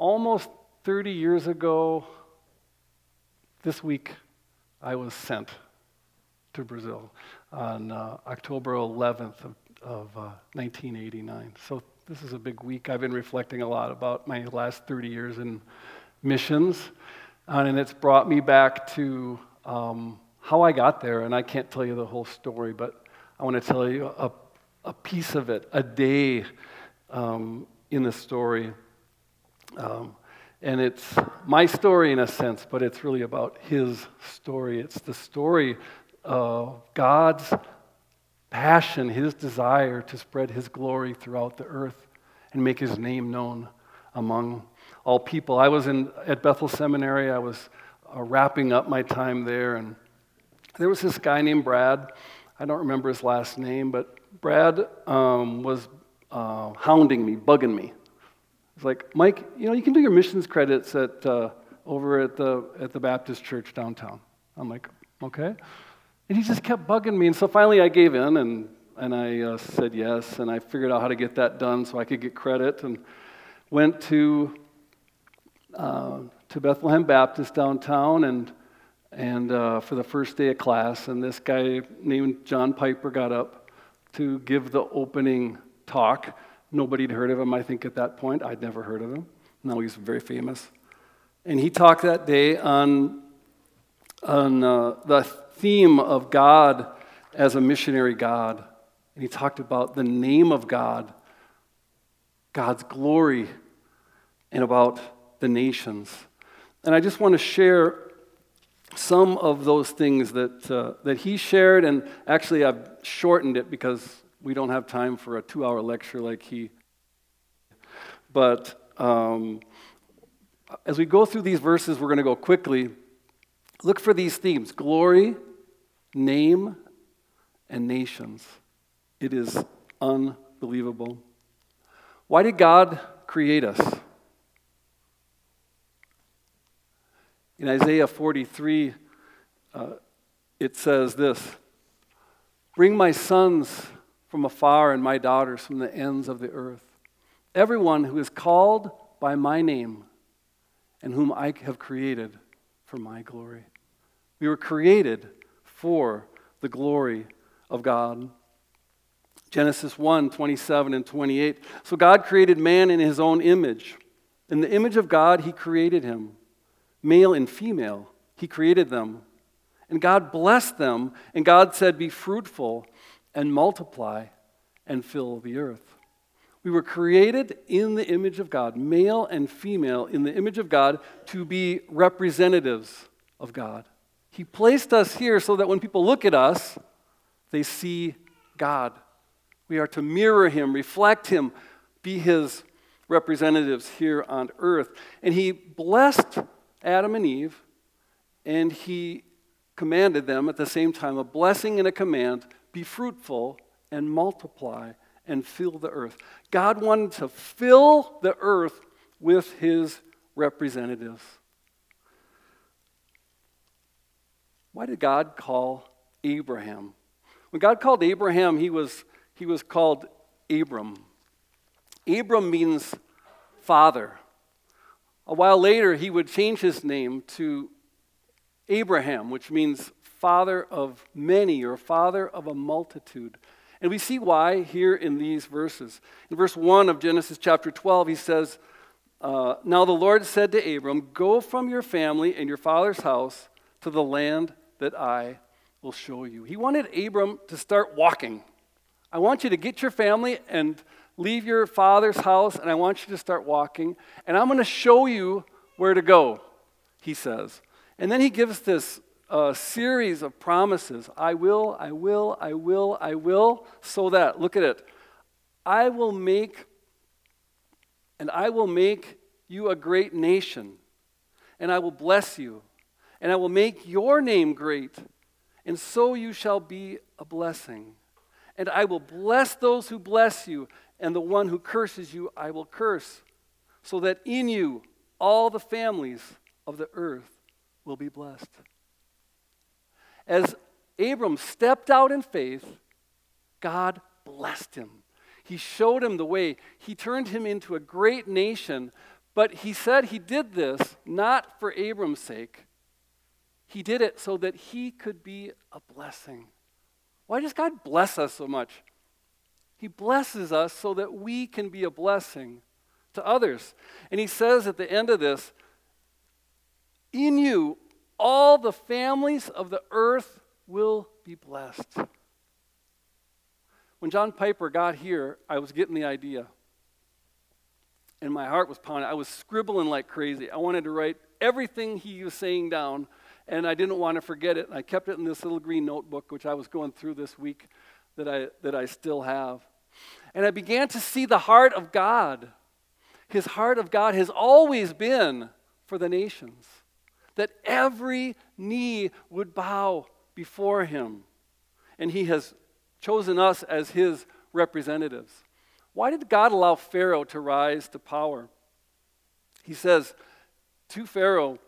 almost 30 years ago, this week, I was sent to Brazil on uh, October 11th of, of uh, 1989. So this is a big week. I've been reflecting a lot about my last 30 years in missions, and it's brought me back to um, how I got there. And I can't tell you the whole story, but I want to tell you a, a piece of it, a day um, in the story. Um, and it's my story in a sense, but it's really about his story. It's the story of God's passion, his desire to spread his glory throughout the earth and make his name known among all people. I was in, at Bethel Seminary, I was uh, wrapping up my time there, and there was this guy named Brad. I don't remember his last name, but Brad um, was uh, hounding me, bugging me. Like, Mike, you know, you can do your missions credits at, uh, over at the, at the Baptist church downtown. I'm like, okay. And he just kept bugging me. And so finally I gave in and, and I uh, said yes. And I figured out how to get that done so I could get credit and went to, uh, to Bethlehem Baptist downtown and, and uh, for the first day of class. And this guy named John Piper got up to give the opening talk. Nobody had heard of him, I think, at that point. I'd never heard of him. Now he's very famous. And he talked that day on, on uh, the theme of God as a missionary God. And he talked about the name of God, God's glory, and about the nations. And I just want to share some of those things that, uh, that he shared. And actually, I've shortened it because we don't have time for a two hour lecture like he. But um, as we go through these verses, we're going to go quickly. Look for these themes glory, name, and nations. It is unbelievable. Why did God create us? In Isaiah 43, uh, it says this Bring my sons from afar and my daughters from the ends of the earth. Everyone who is called by my name and whom I have created for my glory. We were created for the glory of God. Genesis 1 27 and 28. So God created man in his own image. In the image of God, he created him. Male and female, he created them. And God blessed them, and God said, Be fruitful and multiply and fill the earth. We were created in the image of God, male and female, in the image of God, to be representatives of God. He placed us here so that when people look at us, they see God. We are to mirror Him, reflect Him, be His representatives here on earth. And He blessed Adam and Eve, and He commanded them at the same time a blessing and a command be fruitful and multiply and fill the earth. God wanted to fill the earth with His representatives. Why did God call Abraham? When God called Abraham, he was, he was called Abram. Abram means father. A while later, he would change his name to Abraham, which means father of many or father of a multitude. And we see why here in these verses. In verse 1 of Genesis chapter 12, he says, uh, Now the Lord said to Abram, Go from your family and your father's house to the land that I will show you. He wanted Abram to start walking. I want you to get your family and leave your father's house, and I want you to start walking, and I'm going to show you where to go, he says. And then he gives this uh, series of promises I will, I will, I will, I will, so that, look at it, I will make, and I will make you a great nation, and I will bless you and I will make your name great, and so you shall be a blessing. And I will bless those who bless you, and the one who curses you I will curse, so that in you all the families of the earth will be blessed. As Abram stepped out in faith, God blessed him. He showed him the way. He turned him into a great nation But he said he did this not for Abram's sake. He did it so that he could be a blessing. Why does God bless us so much? He blesses us so that we can be a blessing to others. And he says at the end of this, in you, all the families of the earth will be blessed. When John Piper got here, I was getting the idea. And my heart was pounding. I was scribbling like crazy. I wanted to write everything he was saying down, and I didn't want to forget it. And I kept it in this little green notebook, which I was going through this week, that I, that I still have. And I began to see the heart of God. His heart of God has always been for the nations, that every knee would bow before him. And he has chosen us as his representatives. Why did God allow Pharaoh to rise to power? He says to Pharaoh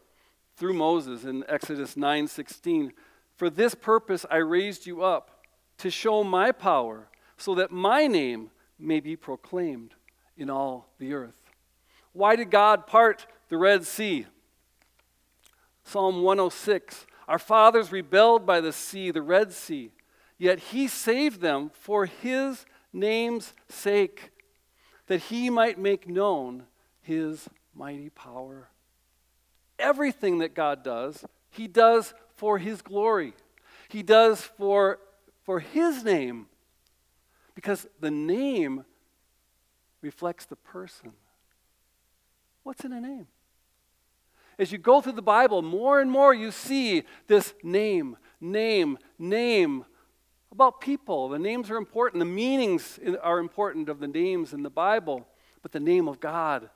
through Moses in Exodus 9:16, "For this purpose I raised you up to show my power, so that my name may be proclaimed in all the earth." Why did God part the Red Sea? Psalm 106, "Our fathers rebelled by the sea, the Red Sea." Yet he saved them for his name's sake, that he might make known his mighty power. Everything that God does, he does for his glory. He does for, for his name, because the name reflects the person. What's in a name? As you go through the Bible, more and more you see this name, name, name about people. The names are important, the meanings are important of the names in the Bible, but the name of God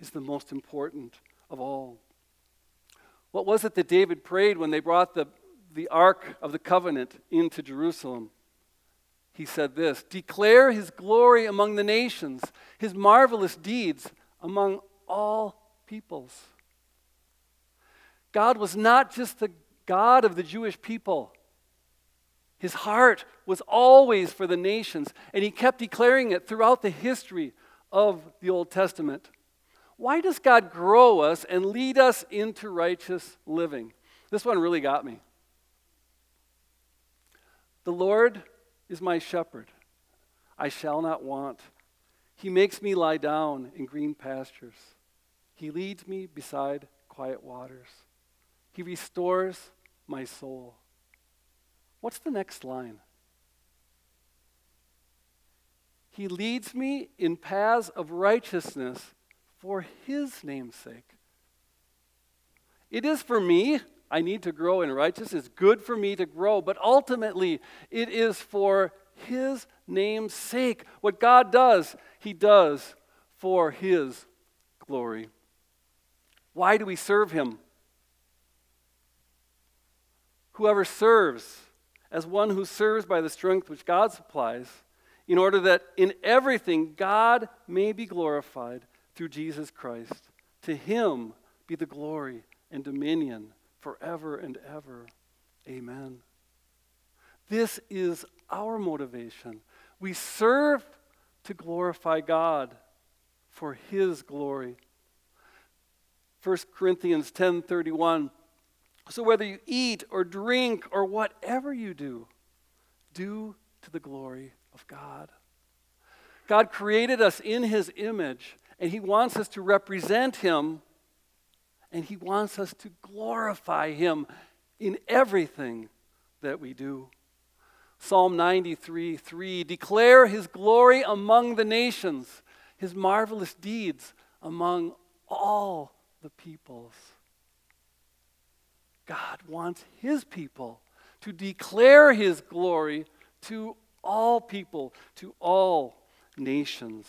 is the most important of all. What was it that David prayed when they brought the, the Ark of the Covenant into Jerusalem? He said this Declare his glory among the nations, his marvelous deeds among all peoples. God was not just the God of the Jewish people. His heart was always for the nations, and he kept declaring it throughout the history of the Old Testament. Why does God grow us and lead us into righteous living? This one really got me. The Lord is my shepherd. I shall not want. He makes me lie down in green pastures. He leads me beside quiet waters. He restores my soul. What's the next line? He leads me in paths of righteousness for his name's sake. It is for me. I need to grow in righteousness. It's good for me to grow, but ultimately, it is for his name's sake. What God does, he does for his glory. Why do we serve him? Whoever serves as one who serves by the strength which God supplies, in order that in everything God may be glorified through Jesus Christ. To him be the glory and dominion forever and ever. Amen. This is our motivation. We serve to glorify God for his glory. 1 Corinthians 10:31 so, whether you eat or drink or whatever you do, do to the glory of God. God created us in His image, and He wants us to represent Him, and He wants us to glorify Him in everything that we do. Psalm 93 3 Declare His glory among the nations, His marvelous deeds among all the peoples. God wants his people to declare his glory to all people, to all nations.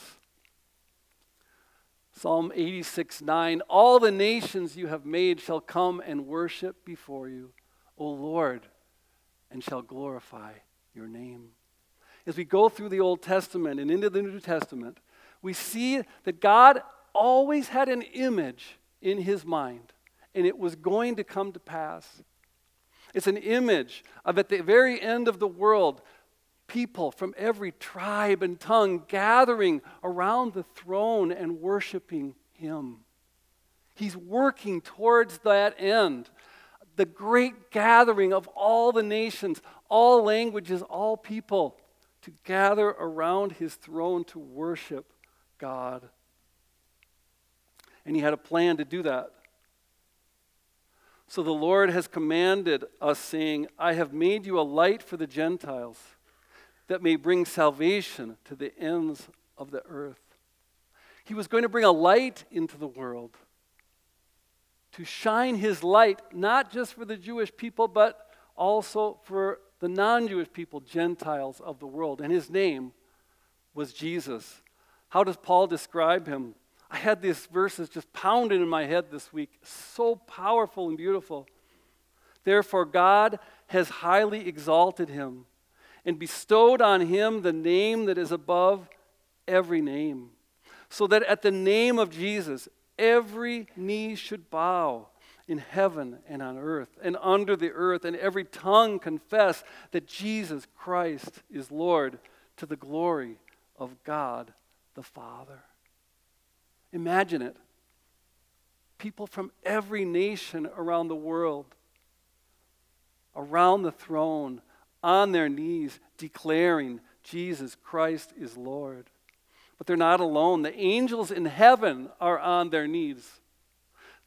Psalm 86 9 All the nations you have made shall come and worship before you, O Lord, and shall glorify your name. As we go through the Old Testament and into the New Testament, we see that God always had an image in his mind and it was going to come to pass. It's an image of at the very end of the world, people from every tribe and tongue gathering around the throne and worshiping Him. He's working towards that end. The great gathering of all the nations, all languages, all people to gather around his throne to worship God. And he had a plan to do that. So the Lord has commanded us, saying, I have made you a light for the Gentiles, that may bring salvation to the ends of the earth. He was going to bring a light into the world, to shine his light, not just for the Jewish people, but also for the non Jewish people, Gentiles of the world. And his name was Jesus. How does Paul describe him? I had these verses just pounding in my head this week, so powerful and beautiful. Therefore, God has highly exalted him and bestowed on him the name that is above every name, so that at the name of Jesus, every knee should bow in heaven and on earth and under the earth, and every tongue confess that Jesus Christ is Lord to the glory of God the Father. Imagine it. People from every nation around the world, around the throne, on their knees, declaring Jesus Christ is Lord. But they're not alone. The angels in heaven are on their knees.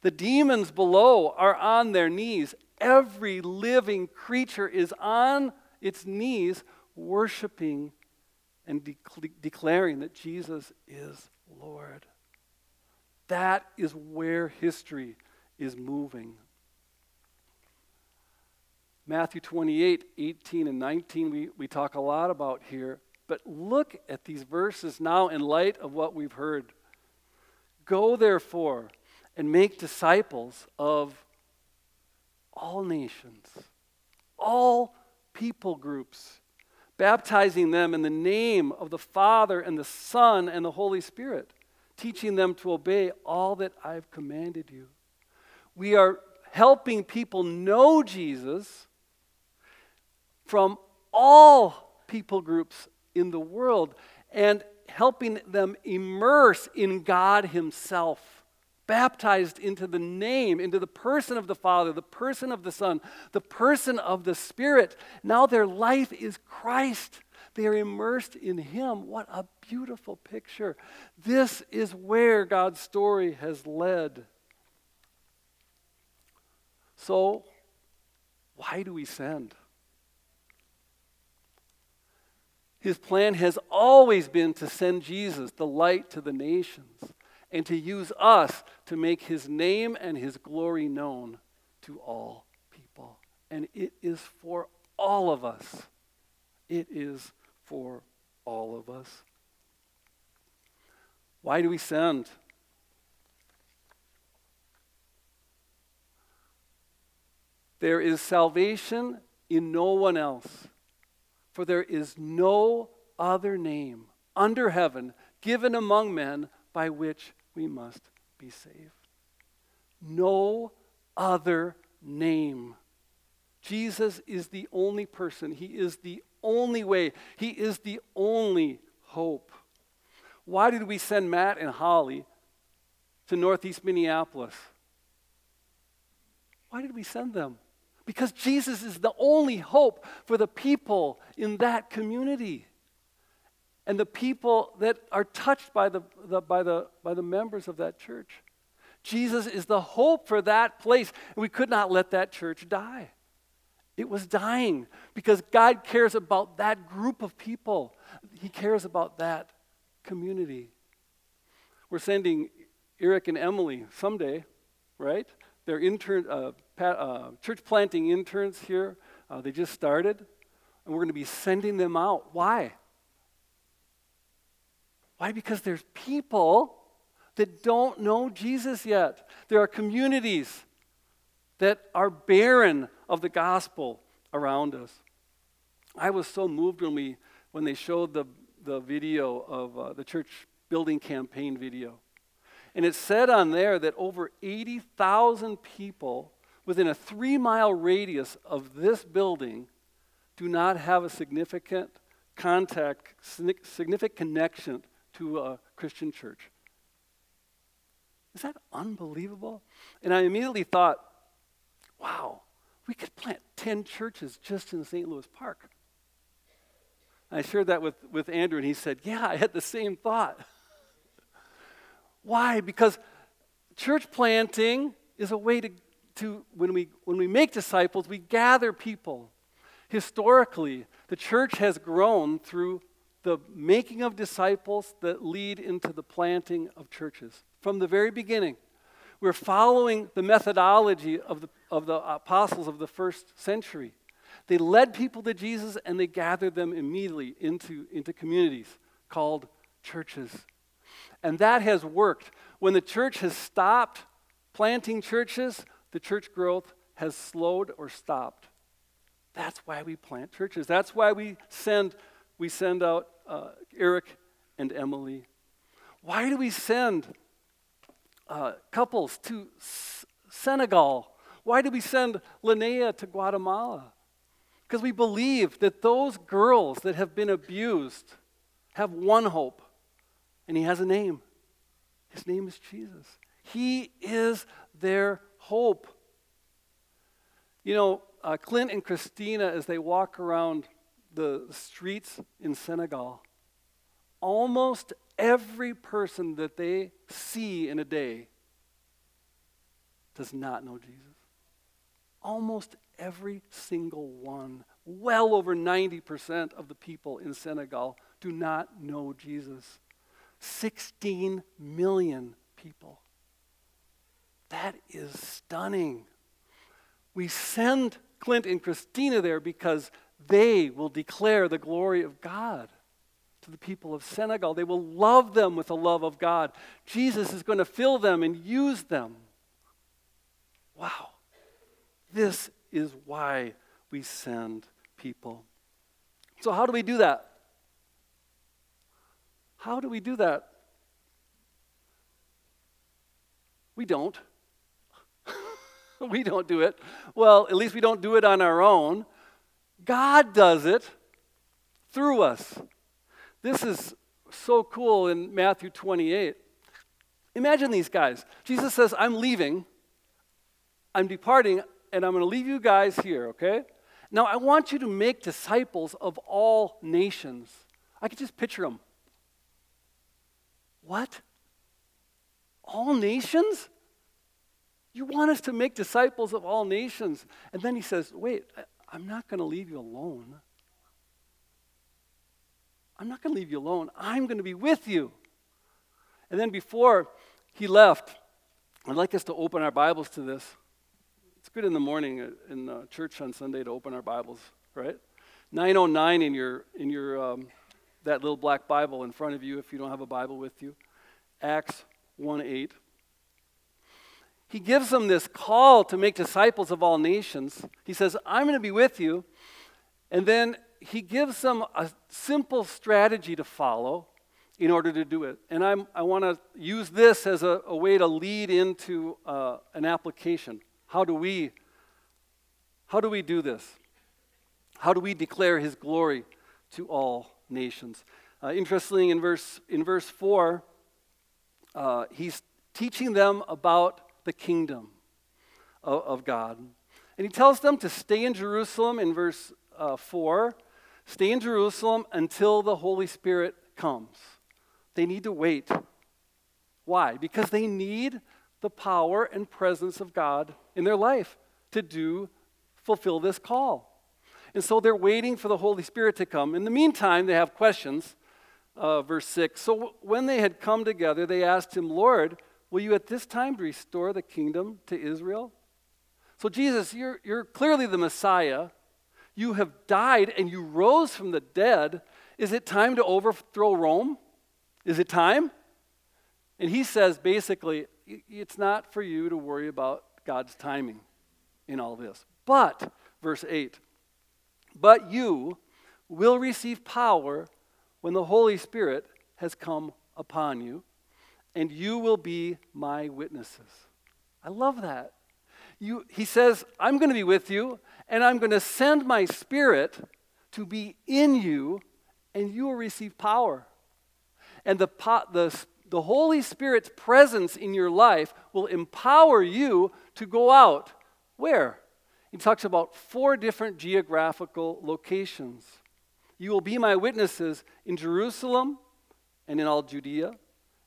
The demons below are on their knees. Every living creature is on its knees, worshiping and de- declaring that Jesus is Lord. That is where history is moving. Matthew 28, 18, and 19, we, we talk a lot about here. But look at these verses now in light of what we've heard. Go, therefore, and make disciples of all nations, all people groups, baptizing them in the name of the Father and the Son and the Holy Spirit teaching them to obey all that I've commanded you. We are helping people know Jesus from all people groups in the world and helping them immerse in God Himself, baptized into the name, into the person of the Father, the person of the Son, the person of the Spirit. Now their life is Christ. They are immersed in Him. What a beautiful picture. This is where God's story has led. So, why do we send? His plan has always been to send Jesus, the light to the nations, and to use us to make his name and his glory known to all people. And it is for all of us. It is for all of us. Why do we send? There is salvation in no one else, for there is no other name under heaven given among men by which we must be saved. No other name. Jesus is the only person, He is the only way, He is the only hope. Why did we send Matt and Holly to Northeast Minneapolis? Why did we send them? Because Jesus is the only hope for the people in that community and the people that are touched by the, the, by, the, by the members of that church. Jesus is the hope for that place. And we could not let that church die. It was dying because God cares about that group of people. He cares about that community. We're sending Eric and Emily someday, right? They're intern, uh, pat, uh, church planting interns here. Uh, they just started, and we're going to be sending them out. Why? Why? Because there's people that don't know Jesus yet. There are communities that are barren of the gospel around us. I was so moved when we when they showed the, the video of uh, the church building campaign video. And it said on there that over 80,000 people within a three mile radius of this building do not have a significant contact, significant connection to a Christian church. Is that unbelievable? And I immediately thought, wow, we could plant 10 churches just in St. Louis Park. I shared that with, with Andrew, and he said, Yeah, I had the same thought. Why? Because church planting is a way to, to when, we, when we make disciples, we gather people. Historically, the church has grown through the making of disciples that lead into the planting of churches. From the very beginning, we're following the methodology of the, of the apostles of the first century. They led people to Jesus and they gathered them immediately into, into communities called churches. And that has worked. When the church has stopped planting churches, the church growth has slowed or stopped. That's why we plant churches. That's why we send, we send out uh, Eric and Emily. Why do we send uh, couples to S- Senegal? Why do we send Linnea to Guatemala? Because we believe that those girls that have been abused have one hope, and he has a name. His name is Jesus. He is their hope. You know, uh, Clint and Christina, as they walk around the streets in Senegal, almost every person that they see in a day does not know Jesus. Almost every single one, well over 90% of the people in Senegal, do not know Jesus. 16 million people. That is stunning. We send Clint and Christina there because they will declare the glory of God to the people of Senegal. They will love them with the love of God. Jesus is going to fill them and use them. Wow. This is why we send people. So, how do we do that? How do we do that? We don't. we don't do it. Well, at least we don't do it on our own. God does it through us. This is so cool in Matthew 28. Imagine these guys. Jesus says, I'm leaving, I'm departing, and I'm going to leave you guys here, okay? Now, I want you to make disciples of all nations. I could just picture them. What? All nations? You want us to make disciples of all nations. And then he says, Wait, I'm not going to leave you alone. I'm not going to leave you alone. I'm going to be with you. And then before he left, I'd like us to open our Bibles to this. Good in the morning in uh, church on Sunday to open our Bibles, right? 909 in your in your um, that little black Bible in front of you if you don't have a Bible with you. Acts 1 8. He gives them this call to make disciples of all nations. He says, I'm going to be with you. And then he gives them a simple strategy to follow in order to do it. And I'm, i want to use this as a, a, way to lead into uh, an application. How do we how do we do this? How do we declare his glory to all nations? Uh, interestingly, in verse, in verse 4, uh, he's teaching them about the kingdom of, of, God. And he tells them to stay in Jerusalem in verse uh, 4 stay in Jerusalem until the Holy Spirit comes. They need to wait. Why? Because they need the power and presence of God in their life to do, fulfill this call. And so they're waiting for the Holy Spirit to come. In the meantime, they have questions. Uh, verse 6 So when they had come together, they asked him, Lord, will you at this time restore the kingdom to Israel? So, Jesus, you're, you're clearly the Messiah. You have died and you rose from the dead. Is it time to overthrow Rome? Is it time? And he says basically, it's not for you to worry about God's timing in all this. But, verse 8, but you will receive power when the Holy Spirit has come upon you, and you will be my witnesses. I love that. You, he says, I'm going to be with you, and I'm going to send my spirit to be in you, and you will receive power. And the, the the Holy Spirit's presence in your life will empower you to go out. Where? He talks about four different geographical locations. You will be my witnesses in Jerusalem and in all Judea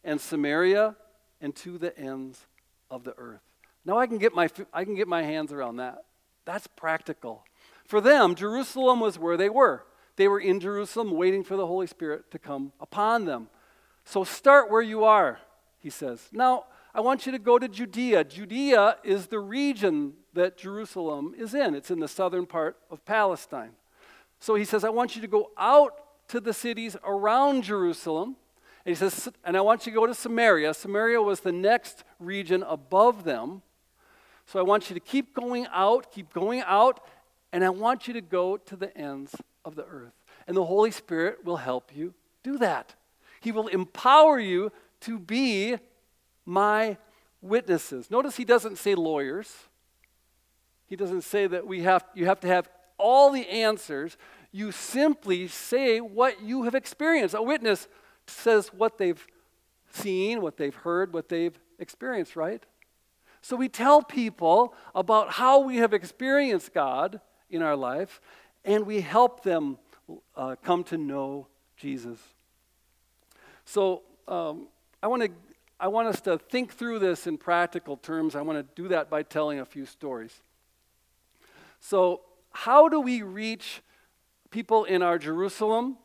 and Samaria and to the ends of the earth. Now I can get my, I can get my hands around that. That's practical. For them, Jerusalem was where they were. They were in Jerusalem waiting for the Holy Spirit to come upon them. So start where you are, he says. Now, I want you to go to Judea. Judea is the region that Jerusalem is in, it's in the southern part of Palestine. So he says, I want you to go out to the cities around Jerusalem. And he says, and I want you to go to Samaria. Samaria was the next region above them. So I want you to keep going out, keep going out, and I want you to go to the ends of the earth. And the Holy Spirit will help you do that. He will empower you to be my witnesses. Notice he doesn't say lawyers. He doesn't say that we have, you have to have all the answers. You simply say what you have experienced. A witness says what they've seen, what they've heard, what they've experienced, right? So we tell people about how we have experienced God in our life, and we help them uh, come to know Jesus. So um, I want to. I want us to think through this in practical terms. I want to do that by telling a few stories. So, how do we reach people in our Jerusalem,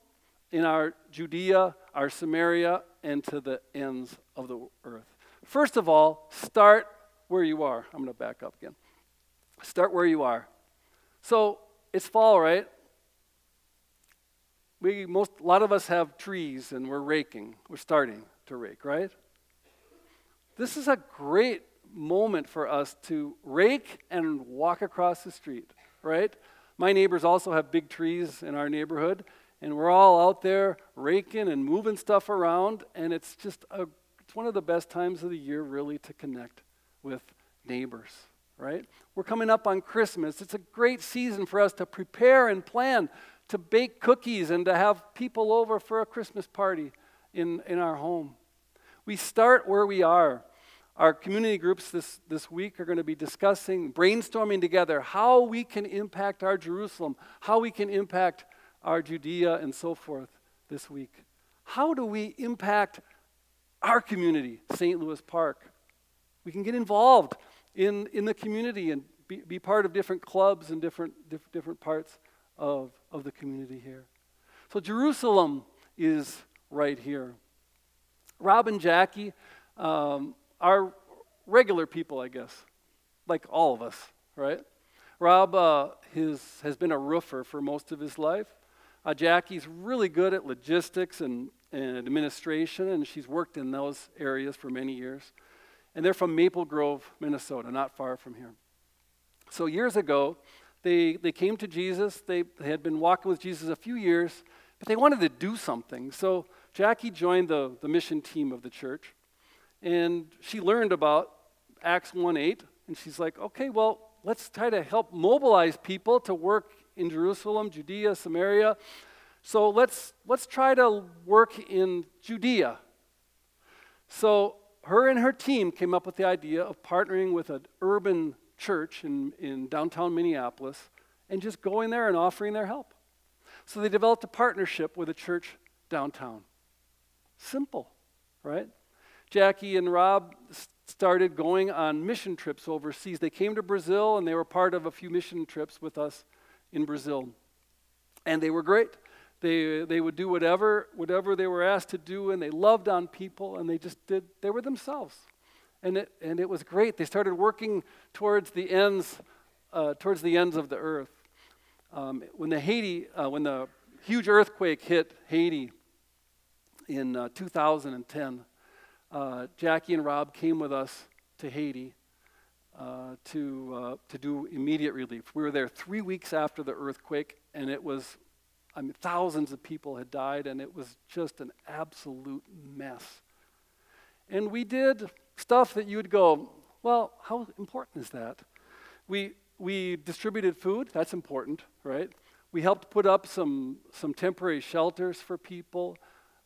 in our Judea, our Samaria, and to the ends of the earth? First of all, start where you are. I'm going to back up again. Start where you are. So it's fall, right? We most a lot of us have trees and we're raking. We're starting to rake, right? This is a great moment for us to rake and walk across the street, right? My neighbors also have big trees in our neighborhood, and we're all out there raking and moving stuff around, and it's just a, it's one of the best times of the year, really, to connect with neighbors, right? We're coming up on Christmas. It's a great season for us to prepare and plan to bake cookies and to have people over for a Christmas party in, in our home. We start where we are. Our community groups this, this week are going to be discussing, brainstorming together how we can impact our Jerusalem, how we can impact our Judea, and so forth this week. How do we impact our community, St. Louis Park? We can get involved in, in the community and be, be part of different clubs and different, diff, different parts of, of the community here. So Jerusalem is right here. Rob and Jackie um, are regular people, I guess, like all of us, right? Rob uh, his, has been a roofer for most of his life. Uh, Jackie's really good at logistics and, and administration, and she's worked in those areas for many years. And they're from Maple Grove, Minnesota, not far from here. So years ago, they, they came to Jesus. They, they had been walking with Jesus a few years, but they wanted to do something. So Jackie joined the, the mission team of the church, and she learned about Acts 1 8, and she's like, okay, well, let's try to help mobilize people to work in Jerusalem, Judea, Samaria. So let's, let's try to work in Judea. So her and her team came up with the idea of partnering with an urban church in, in downtown Minneapolis and just going there and offering their help. So they developed a partnership with a church downtown. Simple, right? Jackie and Rob started going on mission trips overseas. They came to Brazil and they were part of a few mission trips with us in Brazil. And they were great. They, they would do whatever, whatever they were asked to do, and they loved on people, and they just did, they were themselves. And it, and it was great. They started working towards the ends, uh, towards the ends of the earth. Um, when the Haiti, uh, when the huge earthquake hit Haiti in uh, 2010, uh, Jackie and Rob came with us to Haiti uh, to, uh, to do immediate relief. We were there three weeks after the earthquake, and it was I mean, thousands of people had died, and it was just an absolute mess. And we did stuff that you would go, well, how important is that? We, we distributed food, that's important, right? We helped put up some, some temporary shelters for people.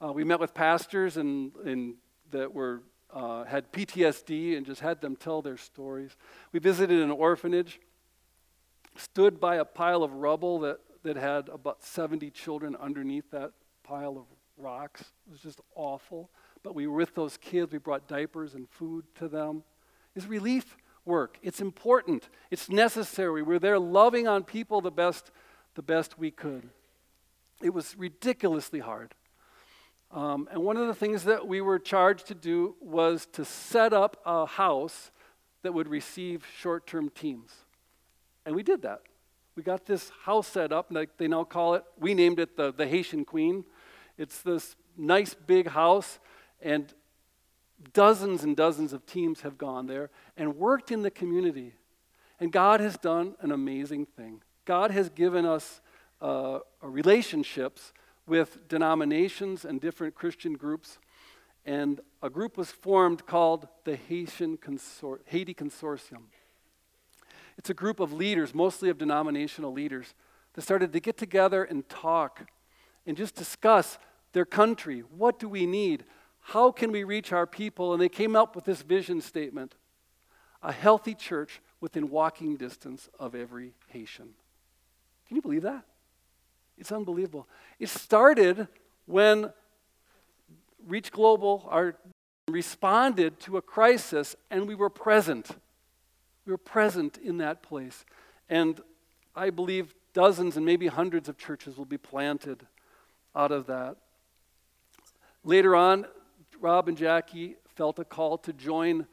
Uh, we met with pastors and, and that were, uh, had PTSD and just had them tell their stories. We visited an orphanage, stood by a pile of rubble that, that had about 70 children underneath that pile of rocks. It was just awful. But we were with those kids. We brought diapers and food to them. It's relief work. It's important. It's necessary. We're there loving on people the best, the best we could. It was ridiculously hard. Um, and one of the things that we were charged to do was to set up a house that would receive short term teams. And we did that. We got this house set up, like they now call it, we named it the, the Haitian Queen. It's this nice big house, and dozens and dozens of teams have gone there and worked in the community. And God has done an amazing thing. God has given us uh, relationships with denominations and different Christian groups. And a group was formed called the Haitian Consor- Haiti Consortium. It's a group of leaders, mostly of denominational leaders, that started to get together and talk and just discuss their country. What do we need? How can we reach our people? And they came up with this vision statement a healthy church within walking distance of every Haitian. Can you believe that? It's unbelievable. It started when Reach Global our, responded to a crisis and we were present. We were present in that place. And I believe dozens and maybe hundreds of churches will be planted out of that. Later on, Rob and Jackie felt a call to join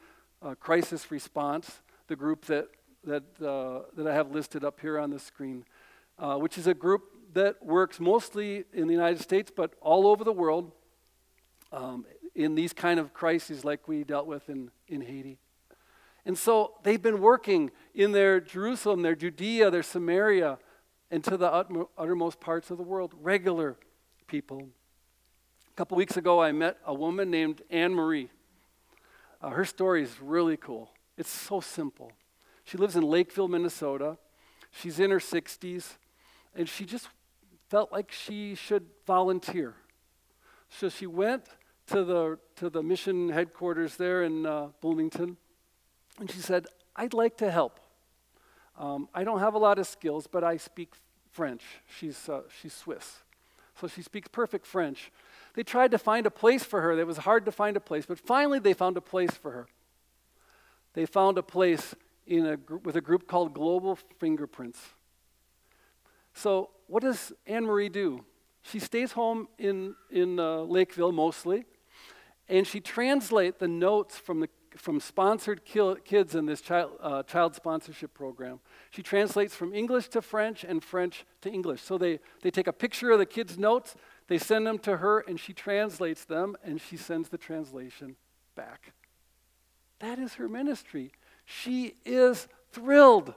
uh, Crisis Response, the group that, that, uh, that I have listed up here on the screen, uh, which is a group that works mostly in the United States, but all over the world um, in these kind of crises like we dealt with in, in Haiti. And so they've been working in their Jerusalem, their Judea, their Samaria, and to the uttermost parts of the world, regular people. A couple weeks ago, I met a woman named Anne Marie. Uh, her story is really cool. It's so simple. She lives in Lakeville, Minnesota. She's in her 60s, and she just felt like she should volunteer. So she went to the, to the mission headquarters there in uh, Bloomington, and she said, I'd like to help. Um, I don't have a lot of skills, but I speak French. She's, uh, she's Swiss. So she speaks perfect French. They tried to find a place for her. It was hard to find a place, but finally they found a place for her. They found a place in a, with a group called Global Fingerprints. So what does Anne Marie do? She stays home in, in uh, Lakeville mostly, and she translates the notes from, the, from sponsored kids in this child, uh, child sponsorship program. She translates from English to French and French to English. So they, they take a picture of the kids' notes, they send them to her, and she translates them, and she sends the translation back. That is her ministry. She is thrilled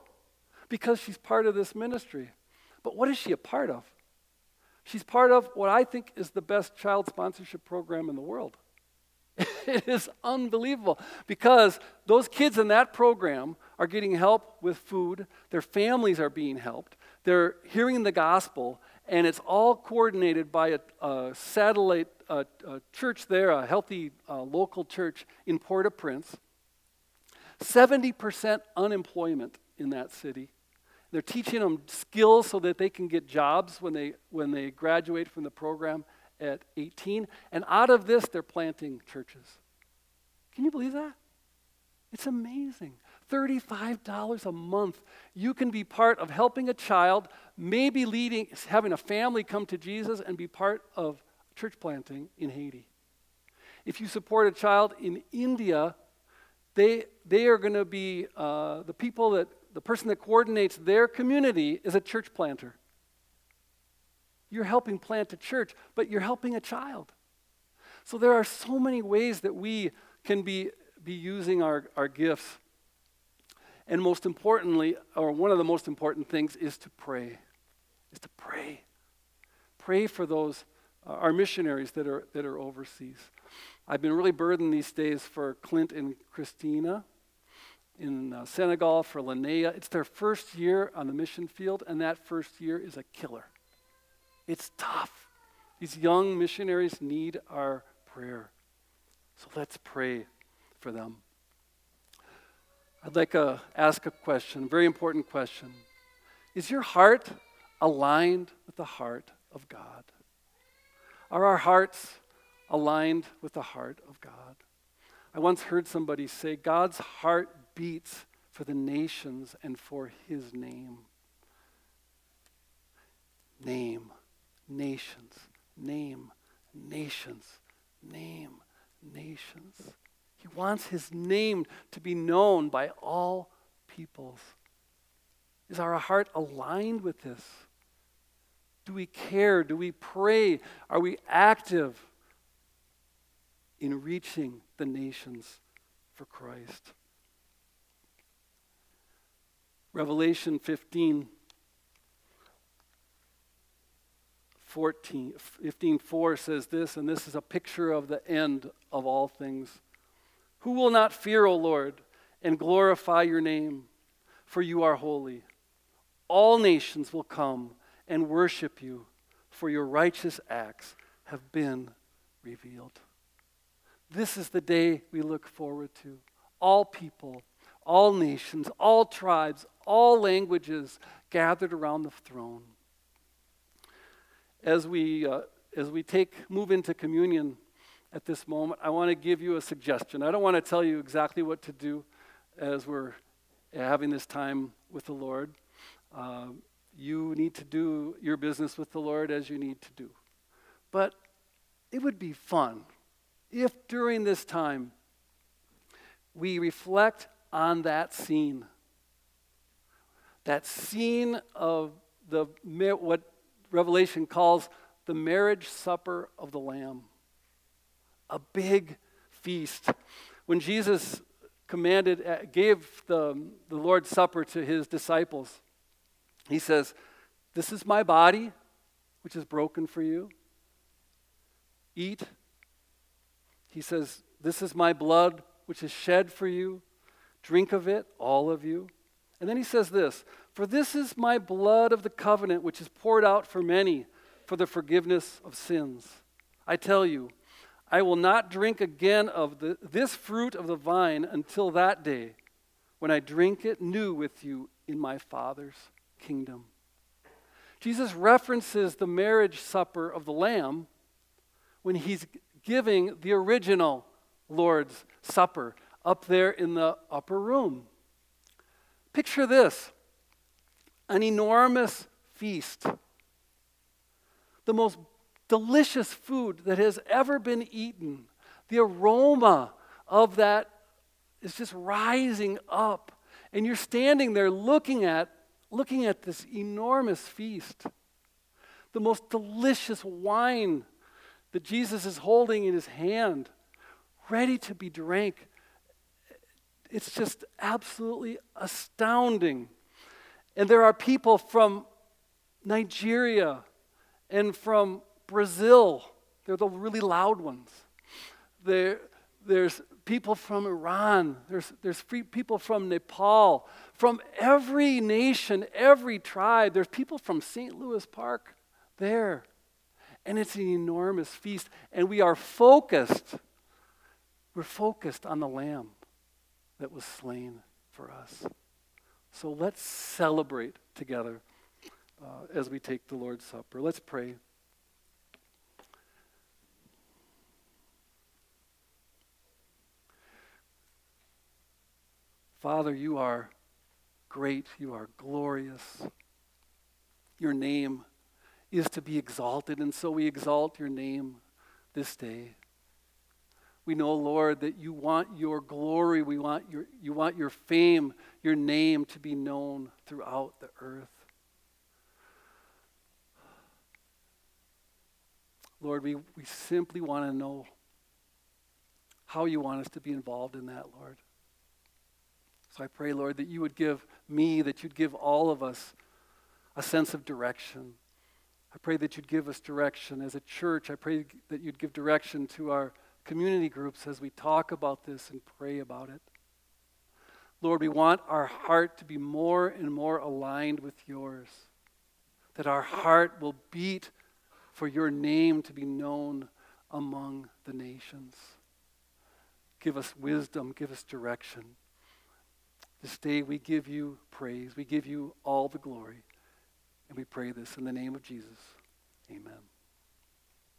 because she's part of this ministry. But what is she a part of? She's part of what I think is the best child sponsorship program in the world. it is unbelievable because those kids in that program are getting help with food, their families are being helped, they're hearing the gospel, and it's all coordinated by a, a satellite a, a church there, a healthy uh, local church in Port au Prince. 70% unemployment in that city. They're teaching them skills so that they can get jobs when they, when they graduate from the program at 18. And out of this, they're planting churches. Can you believe that? It's amazing. $35 a month. You can be part of helping a child, maybe leading, having a family come to Jesus and be part of church planting in Haiti. If you support a child in India, they, they are going to be uh, the people that the person that coordinates their community is a church planter. You're helping plant a church, but you're helping a child. So there are so many ways that we can be, be using our, our gifts. And most importantly, or one of the most important things is to pray. Is to pray. Pray for those, uh, our missionaries that are, that are overseas. I've been really burdened these days for Clint and Christina in uh, Senegal for Linnea. It's their first year on the mission field, and that first year is a killer. It's tough. These young missionaries need our prayer. So let's pray for them. I'd like to ask a question, a very important question. Is your heart aligned with the heart of God? Are our hearts aligned with the heart of God? I once heard somebody say, God's heart beats for the nations and for his name. Name, nations, name, nations, name, nations. He wants his name to be known by all peoples. Is our heart aligned with this? Do we care? Do we pray? Are we active in reaching the nations for Christ? Revelation 15 14, 15 4 says this, and this is a picture of the end of all things. Who will not fear, O Lord, and glorify your name? For you are holy. All nations will come and worship you, for your righteous acts have been revealed. This is the day we look forward to. All people, all nations, all tribes, all languages gathered around the throne. As we, uh, as we take, move into communion at this moment, I want to give you a suggestion. I don't want to tell you exactly what to do as we're having this time with the Lord. Uh, you need to do your business with the Lord as you need to do. But it would be fun if during this time we reflect on that scene, that scene of the what Revelation calls the marriage supper of the Lamb, a big feast. When Jesus commanded, uh, gave the, the Lord's Supper to his disciples, he says, This is my body, which is broken for you. Eat he says, This is my blood, which is shed for you. Drink of it, all of you. And then he says this For this is my blood of the covenant, which is poured out for many for the forgiveness of sins. I tell you, I will not drink again of the, this fruit of the vine until that day when I drink it new with you in my Father's kingdom. Jesus references the marriage supper of the Lamb when he's giving the original Lord's Supper up there in the upper room. Picture this an enormous feast, the most delicious food that has ever been eaten. The aroma of that is just rising up. And you're standing there looking at, looking at this enormous feast. The most delicious wine that Jesus is holding in his hand, ready to be drank. It's just absolutely astounding. And there are people from Nigeria and from Brazil. They're the really loud ones. There, there's people from Iran. There's, there's people from Nepal. From every nation, every tribe. There's people from St. Louis Park there. And it's an enormous feast. And we are focused. We're focused on the Lamb that was slain for us. So let's celebrate together uh, as we take the Lord's Supper. Let's pray. Father, you are great. You are glorious. Your name is to be exalted, and so we exalt your name this day. We know, Lord, that you want your glory, we want your, you want your fame, your name to be known throughout the earth. Lord, we, we simply want to know how you want us to be involved in that, Lord. So I pray, Lord, that you would give me, that you'd give all of us a sense of direction I pray that you'd give us direction as a church. I pray that you'd give direction to our community groups as we talk about this and pray about it. Lord, we want our heart to be more and more aligned with yours, that our heart will beat for your name to be known among the nations. Give us wisdom. Give us direction. This day we give you praise. We give you all the glory. And we pray this in the name of Jesus. Amen.